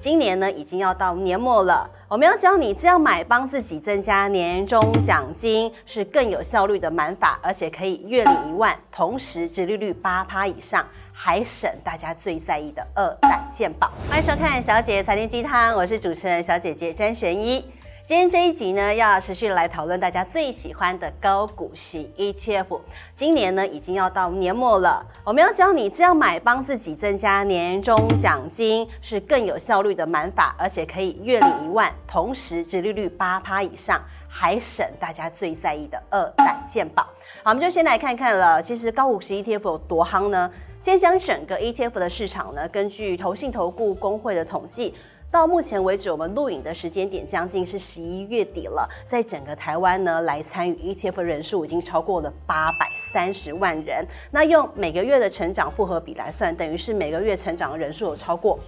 今年呢，已经要到年末了，我们要教你这样买，帮自己增加年终奖金，是更有效率的买法，而且可以月领一万，同时殖利率八趴以上，还省大家最在意的二代健保。欢迎收看小姐财经鸡汤，我是主持人小姐姐詹璇一。今天这一集呢，要持续来讨论大家最喜欢的高股息 ETF。今年呢，已经要到年末了，我们要教你这样买，帮自己增加年终奖金，是更有效率的买法，而且可以月领一万，同时殖利率八趴以上，还省大家最在意的二代健保。好，我们就先来看看了，其实高股息 ETF 有多夯呢？先将整个 ETF 的市场呢，根据投信投顾公会的统计。到目前为止，我们录影的时间点将近是十一月底了。在整个台湾呢，来参与 ETF 人数已经超过了八百三十万人。那用每个月的成长复合比来算，等于是每个月成长的人数有超过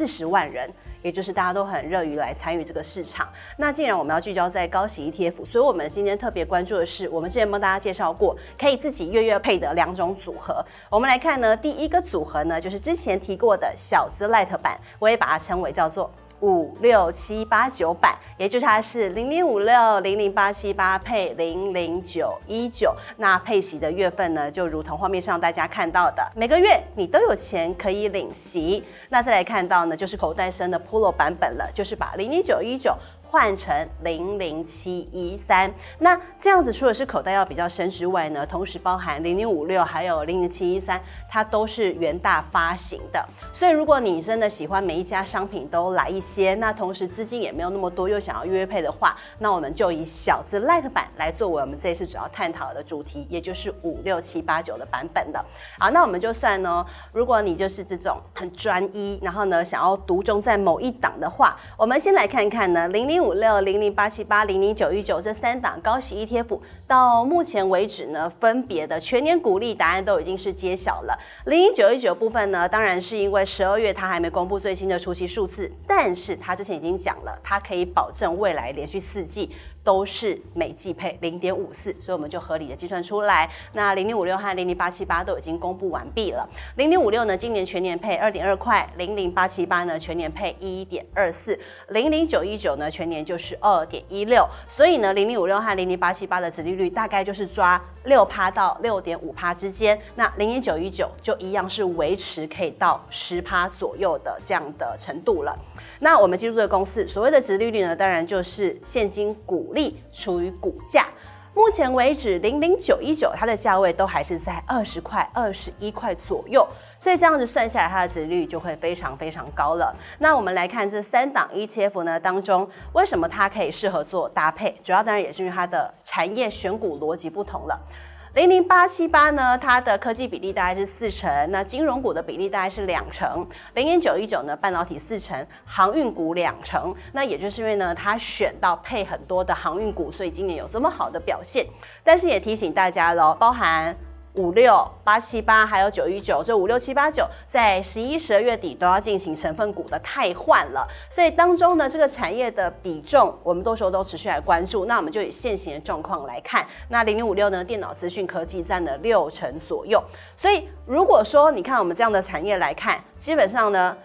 四十万人，也就是大家都很热于来参与这个市场。那既然我们要聚焦在高息 ETF，所以我们今天特别关注的是，我们之前帮大家介绍过，可以自己月月配的两种组合。我们来看呢，第一个组合呢，就是之前提过的小资 Light 版，我也把它称为叫做。五六七八九版，也就是它是零零五六零零八七八配零零九一九，那配息的月份呢，就如同画面上大家看到的，每个月你都有钱可以领息。那再来看到呢，就是口袋生的 Polo 版本了，就是把零零九一九。换成零零七一三，那这样子除了是口袋要比较深之外呢，同时包含零零五六还有零零七一三，它都是元大发行的。所以如果你真的喜欢每一家商品都来一些，那同时资金也没有那么多，又想要约配的话，那我们就以小资 like 版来作为我们这一次主要探讨的主题，也就是五六七八九的版本的。好，那我们就算呢，如果你就是这种很专一，然后呢想要独钟在某一档的话，我们先来看看呢零零。五六零零八七八零零九一九这三档高息 ETF，到目前为止呢，分别的全年股利答案都已经是揭晓了。零零九一九部分呢，当然是因为十二月它还没公布最新的出息数字，但是它之前已经讲了，它可以保证未来连续四季。都是每季配零点五四，所以我们就合理的计算出来。那零零五六和零零八七八都已经公布完毕了。零零五六呢，今年全年配二点二块；零零八七八呢，全年配一点二四；零零九一九呢，全年就是二点一六。所以呢，零零五六和零零八七八的殖利率大概就是抓六趴到六点五趴之间。那零零九一九就一样是维持可以到十趴左右的这样的程度了。那我们记住这个公式，所谓的殖利率呢，当然就是现金股力除以股价。目前为止，零零九一九它的价位都还是在二十块、二十一块左右，所以这样子算下来，它的值率就会非常非常高了。那我们来看这三档 ETF 呢当中，为什么它可以适合做搭配？主要当然也是因为它的产业选股逻辑不同了。零零八七八呢，它的科技比例大概是四成，那金融股的比例大概是两成。零零九一九呢，半导体四成，航运股两成。那也就是因为呢，它选到配很多的航运股，所以今年有这么好的表现。但是也提醒大家喽，包含。五六八七八还有九一九，这五六七八九在十一、十二月底都要进行成分股的汰换了，所以当中呢，这个产业的比重，我们到时候都持续来关注。那我们就以现行的状况来看，那零零五六呢，电脑资讯科技占了六成左右。所以如果说你看我们这样的产业来看，基本上呢，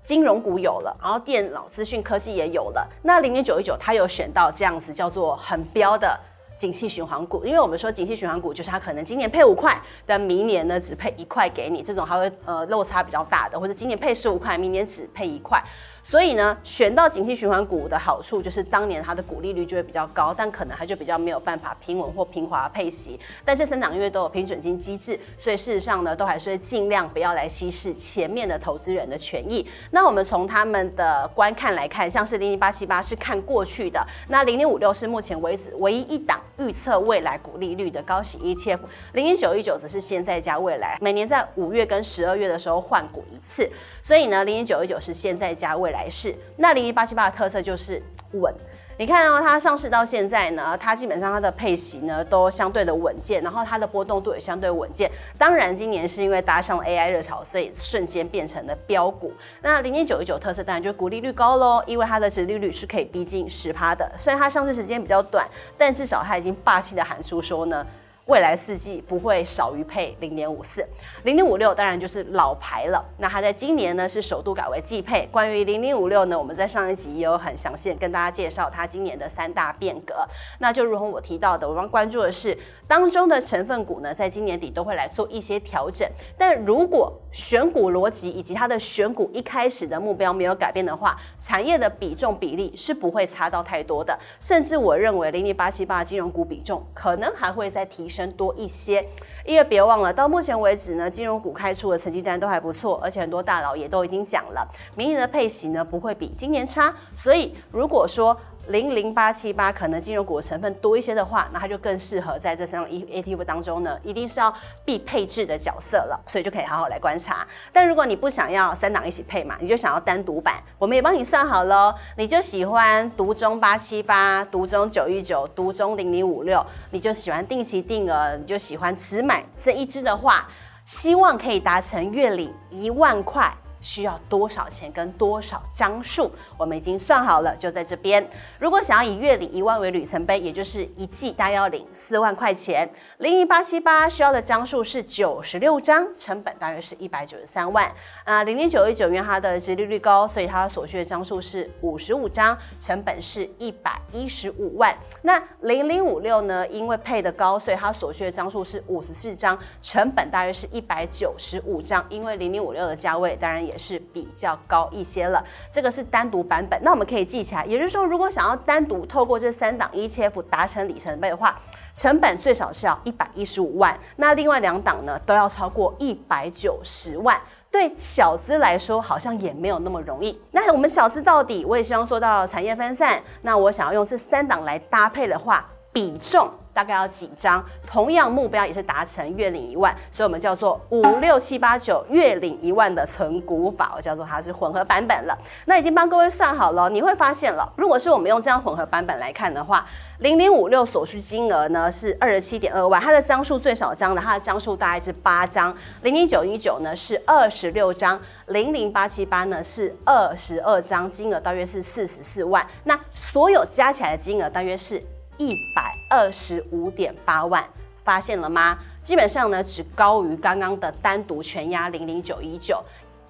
金融股有了，然后电脑资讯科技也有了，那零零九一九它有选到这样子叫做很标的。景气循环股，因为我们说景气循环股就是它可能今年配五块，但明年呢只配一块给你，这种还会呃落差比较大的，或者今年配十五块，明年只配一块。所以呢，选到景气循环股的好处就是当年它的股利率就会比较高，但可能它就比较没有办法平稳或平滑配息。但这三档因为都有平准金机制，所以事实上呢，都还是会尽量不要来稀释前面的投资人的权益。那我们从他们的观看来看，像是零零八七八是看过去的，那零零五六是目前为止唯一一档预测未来股利率的高息 ETF，零零九一九则是现在加未来，每年在五月跟十二月的时候换股一次。所以呢，零零九一九是现在加未来式。那零一八七八的特色就是稳。你看哦，它上市到现在呢，它基本上它的配息呢都相对的稳健，然后它的波动度也相对稳健。当然，今年是因为搭上 AI 热潮，所以瞬间变成了标股。那零点九一九特色当然就是股利率高喽，因为它的殖利率是可以逼近十趴的。虽然它上市时间比较短，但至少它已经霸气的喊出说呢。未来四季不会少于配零点五四，零零五六当然就是老牌了。那它在今年呢是首度改为季配。关于零零五六呢，我们在上一集也有很详细跟大家介绍它今年的三大变革。那就如同我提到的，我们关注的是当中的成分股呢，在今年底都会来做一些调整。但如果选股逻辑以及它的选股一开始的目标没有改变的话，产业的比重比例是不会差到太多的。甚至我认为零零八七八金融股比重可能还会再提升。多一些，因为别忘了，到目前为止呢，金融股开出的成绩单都还不错，而且很多大佬也都已经讲了，明年的配息呢不会比今年差，所以如果说。零零八七八可能金融股成分多一些的话，那它就更适合在这三种 E A T F 当中呢，一定是要必配置的角色了，所以就可以好好来观察。但如果你不想要三档一起配嘛，你就想要单独版，我们也帮你算好喽。你就喜欢独中八七八、独中九一九、独中零零五六，你就喜欢定期定额，你就喜欢只买这一支的话，希望可以达成月领一万块。需要多少钱跟多少张数，我们已经算好了，就在这边。如果想要以月领一万为里程碑，也就是一季大约要领四万块钱，零一八七八需要的张数是九十六张，成本大约是一百九十三万。啊，零零九一九因为它的殖利率高，所以它所需的张数是五十五张，成本是一百一十五万。那零零五六呢，因为配的高，所以它所需的张数是五十四张，成本大约是一百九十五张。因为零零五六的价位当然。也是比较高一些了，这个是单独版本，那我们可以记起来，也就是说，如果想要单独透过这三档 ETF 达成里程碑的话，成本最少是要一百一十五万，那另外两档呢都要超过一百九十万，对小资来说好像也没有那么容易。那我们小资到底，我也希望做到产业分散，那我想要用这三档来搭配的话，比重。大概要几张？同样目标也是达成月领一万，所以我们叫做五六七八九月领一万的存股法，我叫做它是混合版本了。那已经帮各位算好了，你会发现了，如果是我们用这样混合版本来看的话，零零五六所需金额呢是二十七点二万，它的张数最少张的，它的张数大概是八张。零零九一九呢是二十六张，零零八七八呢是二十二张，金额大约是四十四万。那所有加起来的金额大约是。一百二十五点八万，发现了吗？基本上呢，只高于刚刚的单独全压零零九一九，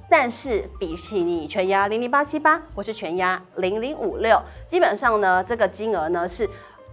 但是比起你全压零零八七八或是全压零零五六，基本上呢，这个金额呢是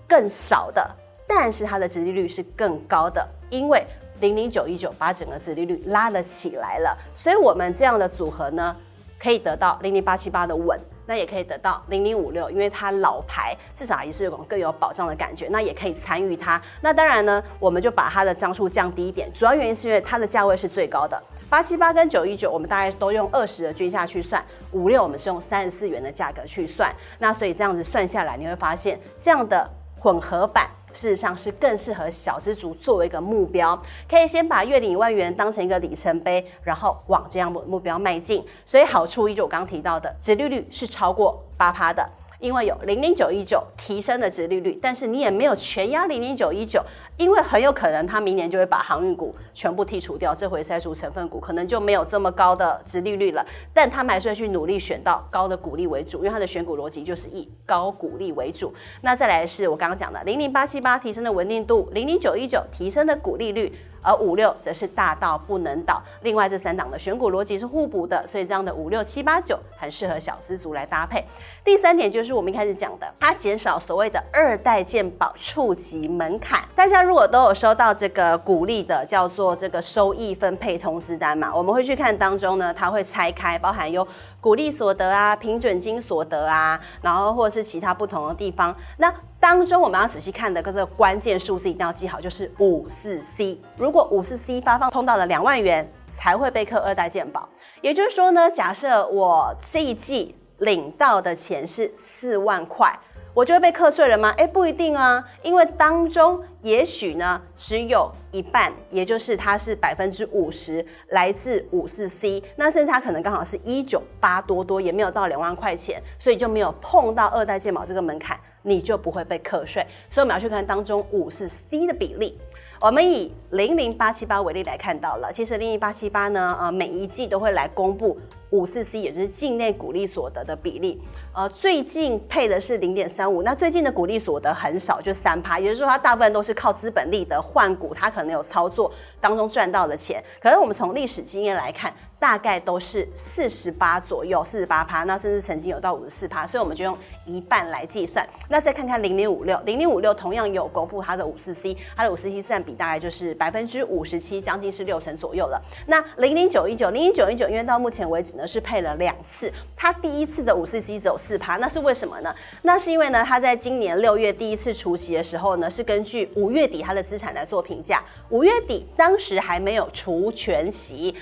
更少的，但是它的殖利率是更高的，因为零零九一九把整个殖利率拉了起来了，所以我们这样的组合呢，可以得到零零八七八的稳。那也可以得到零零五六，因为它老牌，至少也是有种更有保障的感觉。那也可以参与它。那当然呢，我们就把它的张数降低一点，主要原因是因为它的价位是最高的。八七八跟九一九，我们大概都用二十的均价去算，五六我们是用三十四元的价格去算。那所以这样子算下来，你会发现这样的混合版。事实上是更适合小资族作为一个目标，可以先把月领一万元当成一个里程碑，然后往这样的目标迈进。所以好处依旧我刚提到的，直利率是超过八趴的。因为有零零九一九提升的殖利率，但是你也没有全压零零九一九，因为很有可能他明年就会把航运股全部剔除掉，这回筛出成分股可能就没有这么高的殖利率了。但他们还是会去努力选到高的股利为主，因为他的选股逻辑就是以高股利为主。那再来是我刚刚讲的零零八七八提升的稳定度，零零九一九提升的股利率。而五六则是大到不能倒，另外这三档的选股逻辑是互补的，所以这样的五六七八九很适合小资族来搭配。第三点就是我们一开始讲的，它减少所谓的二代健保触及门槛。大家如果都有收到这个股利的叫做这个收益分配通知单嘛，我们会去看当中呢，它会拆开，包含有股利所得啊、平准金所得啊，然后或者是其他不同的地方。那当中我们要仔细看的这个关键数字一定要记好，就是五四 C。如果五四 C 发放通道了两万元，才会被扣二代健保。也就是说呢，假设我这一季领到的钱是四万块，我就会被课税了吗？哎，不一定啊，因为当中也许呢只有一半，也就是它是百分之五十来自五四 C，那剩下可能刚好是一九八多多，也没有到两万块钱，所以就没有碰到二代健保这个门槛。你就不会被课税，所以我们要去看当中五是 C 的比例。我们以零零八七八为例来看到了，其实零零八七八呢，呃，每一季都会来公布五四 C，也就是境内股利所得的比例。呃，最近配的是零点三五，那最近的股利所得很少，就三趴，也就是说它大部分都是靠资本利得换股，它可能有操作当中赚到的钱。可是我们从历史经验来看，大概都是四十八左右，四十八趴，那甚至曾经有到五十四趴，所以我们就用一半来计算。那再看看零零五六，零零五六同样有公布它的五四 C，它的五四 C 占比大概就是百分之五十七，将近是六成左右了。那零零九一九，零零九一九，因为到目前为止是配了两次，他第一次的五四 C 只有四趴，那是为什么呢？那是因为呢，他在今年六月第一次除息的时候呢，是根据五月底他的资产来做评价。五月底当时还没有除全息，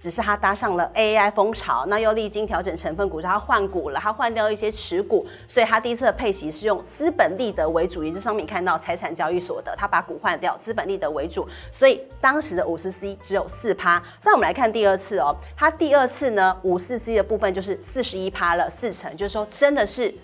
只是他搭上了 AI 风潮，那又历经调整成分股，他换股了，他换掉一些持股，所以他第一次的配息是用资本利得为主，也就上面看到财产交易所得，他把股换掉，资本利得为主，所以当时的五十 C 只有四趴。那我们来看第二次哦，他第二次呢，五四 C 的部分就是四十一趴了，四成，就是说真的是。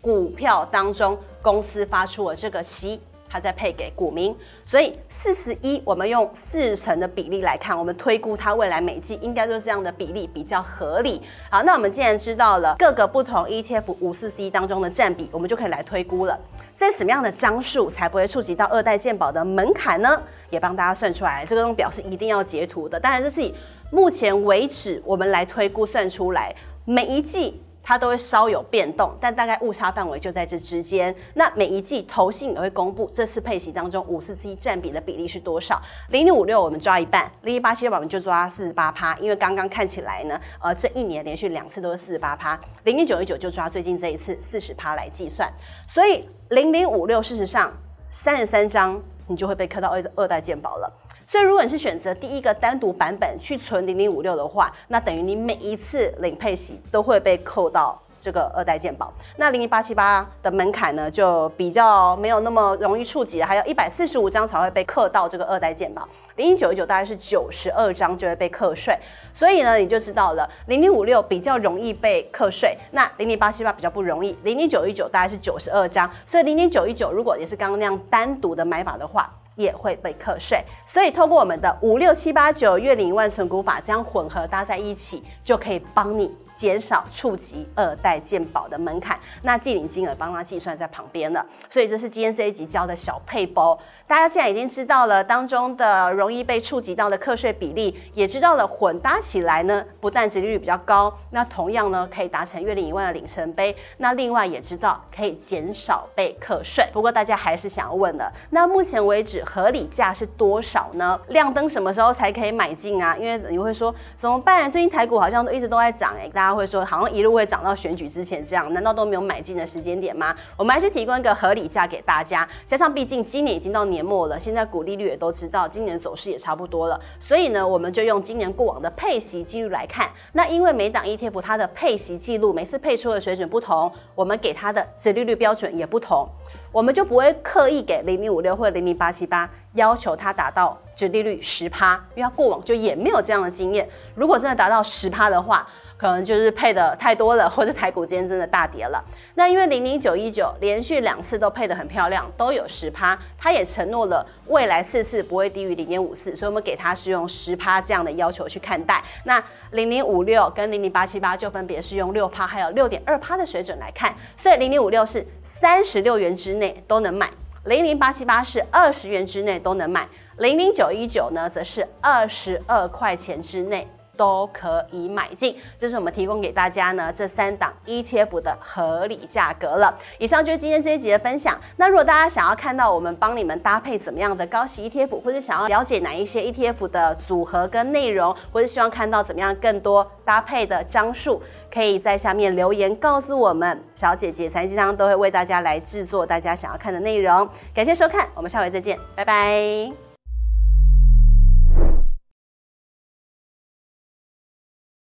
股票当中，公司发出了这个息，它再配给股民，所以四十一，我们用四成的比例来看，我们推估它未来每季应该就是这样的比例比较合理。好，那我们既然知道了各个不同 ETF 五四 C 当中的占比，我们就可以来推估了，在什么样的张数才不会触及到二代健保的门槛呢？也帮大家算出来，这个表是一定要截图的。当然，这是以目前为止我们来推估算出来每一季。它都会稍有变动，但大概误差范围就在这之间。那每一季投信也会公布这次配息当中五四七占比的比例是多少？零零五六我们抓一半，零零八七我们就抓四十八趴，因为刚刚看起来呢，呃，这一年连续两次都是四十八趴。零零九一九就抓最近这一次四十趴来计算，所以零零五六事实上三十三张你就会被刻到二二代鉴宝了。所以，如果你是选择第一个单独版本去存零零五六的话，那等于你每一次领配息都会被扣到这个二代健保。那零零八七八的门槛呢，就比较没有那么容易触及了，还有一百四十五张才会被刻到这个二代健保。零零九一九大概是九十二张就会被课税，所以呢，你就知道了零零五六比较容易被课税，那零零八七八比较不容易。零零九一九大概是九十二张，所以零零九一九如果也是刚刚那样单独的买法的话。也会被课税，所以通过我们的五六七八九月领一万存股法，将混合搭在一起，就可以帮你减少触及二代健保的门槛。那计领金额帮他计算在旁边了，所以这是今天这一集教的小配包。大家既然已经知道了当中的容易被触及到的课税比例，也知道了混搭起来呢，不但殖利率比较高，那同样呢可以达成月领一万的里程碑。那另外也知道可以减少被课税。不过大家还是想要问的，那目前为止。合理价是多少呢？亮灯什么时候才可以买进啊？因为你会说怎么办？最近台股好像都一直都在涨哎，大家会说好像一路会涨到选举之前这样，难道都没有买进的时间点吗？我们还是提供一个合理价给大家。加上毕竟今年已经到年末了，现在股利率也都知道，今年走势也差不多了，所以呢，我们就用今年过往的配息记录来看。那因为每档 ETF 它的配息记录每次配出的水准不同，我们给它的殖利率标准也不同。我们就不会刻意给零零五六或零零八七八要求它达到殖利率十趴，因为他过往就也没有这样的经验。如果真的达到十趴的话，可能就是配的太多了，或者台股今天真的大跌了。那因为零零九一九连续两次都配得很漂亮，都有十趴，他也承诺了未来四次不会低于零点五四，所以我们给它是用十趴这样的要求去看待。那零零五六跟零零八七八就分别是用六趴还有六点二趴的水准来看，所以零零五六是三十六元之内都能买，零零八七八是二十元之内都能买，零零九一九呢则是二十二块钱之内。都可以买进，这是我们提供给大家呢这三档 ETF 的合理价格了。以上就是今天这一集的分享。那如果大家想要看到我们帮你们搭配怎么样的高息 ETF，或者想要了解哪一些 ETF 的组合跟内容，或者希望看到怎么样更多搭配的张数，可以在下面留言告诉我们，小姐姐财经基汤都会为大家来制作大家想要看的内容。感谢收看，我们下回再见，拜拜。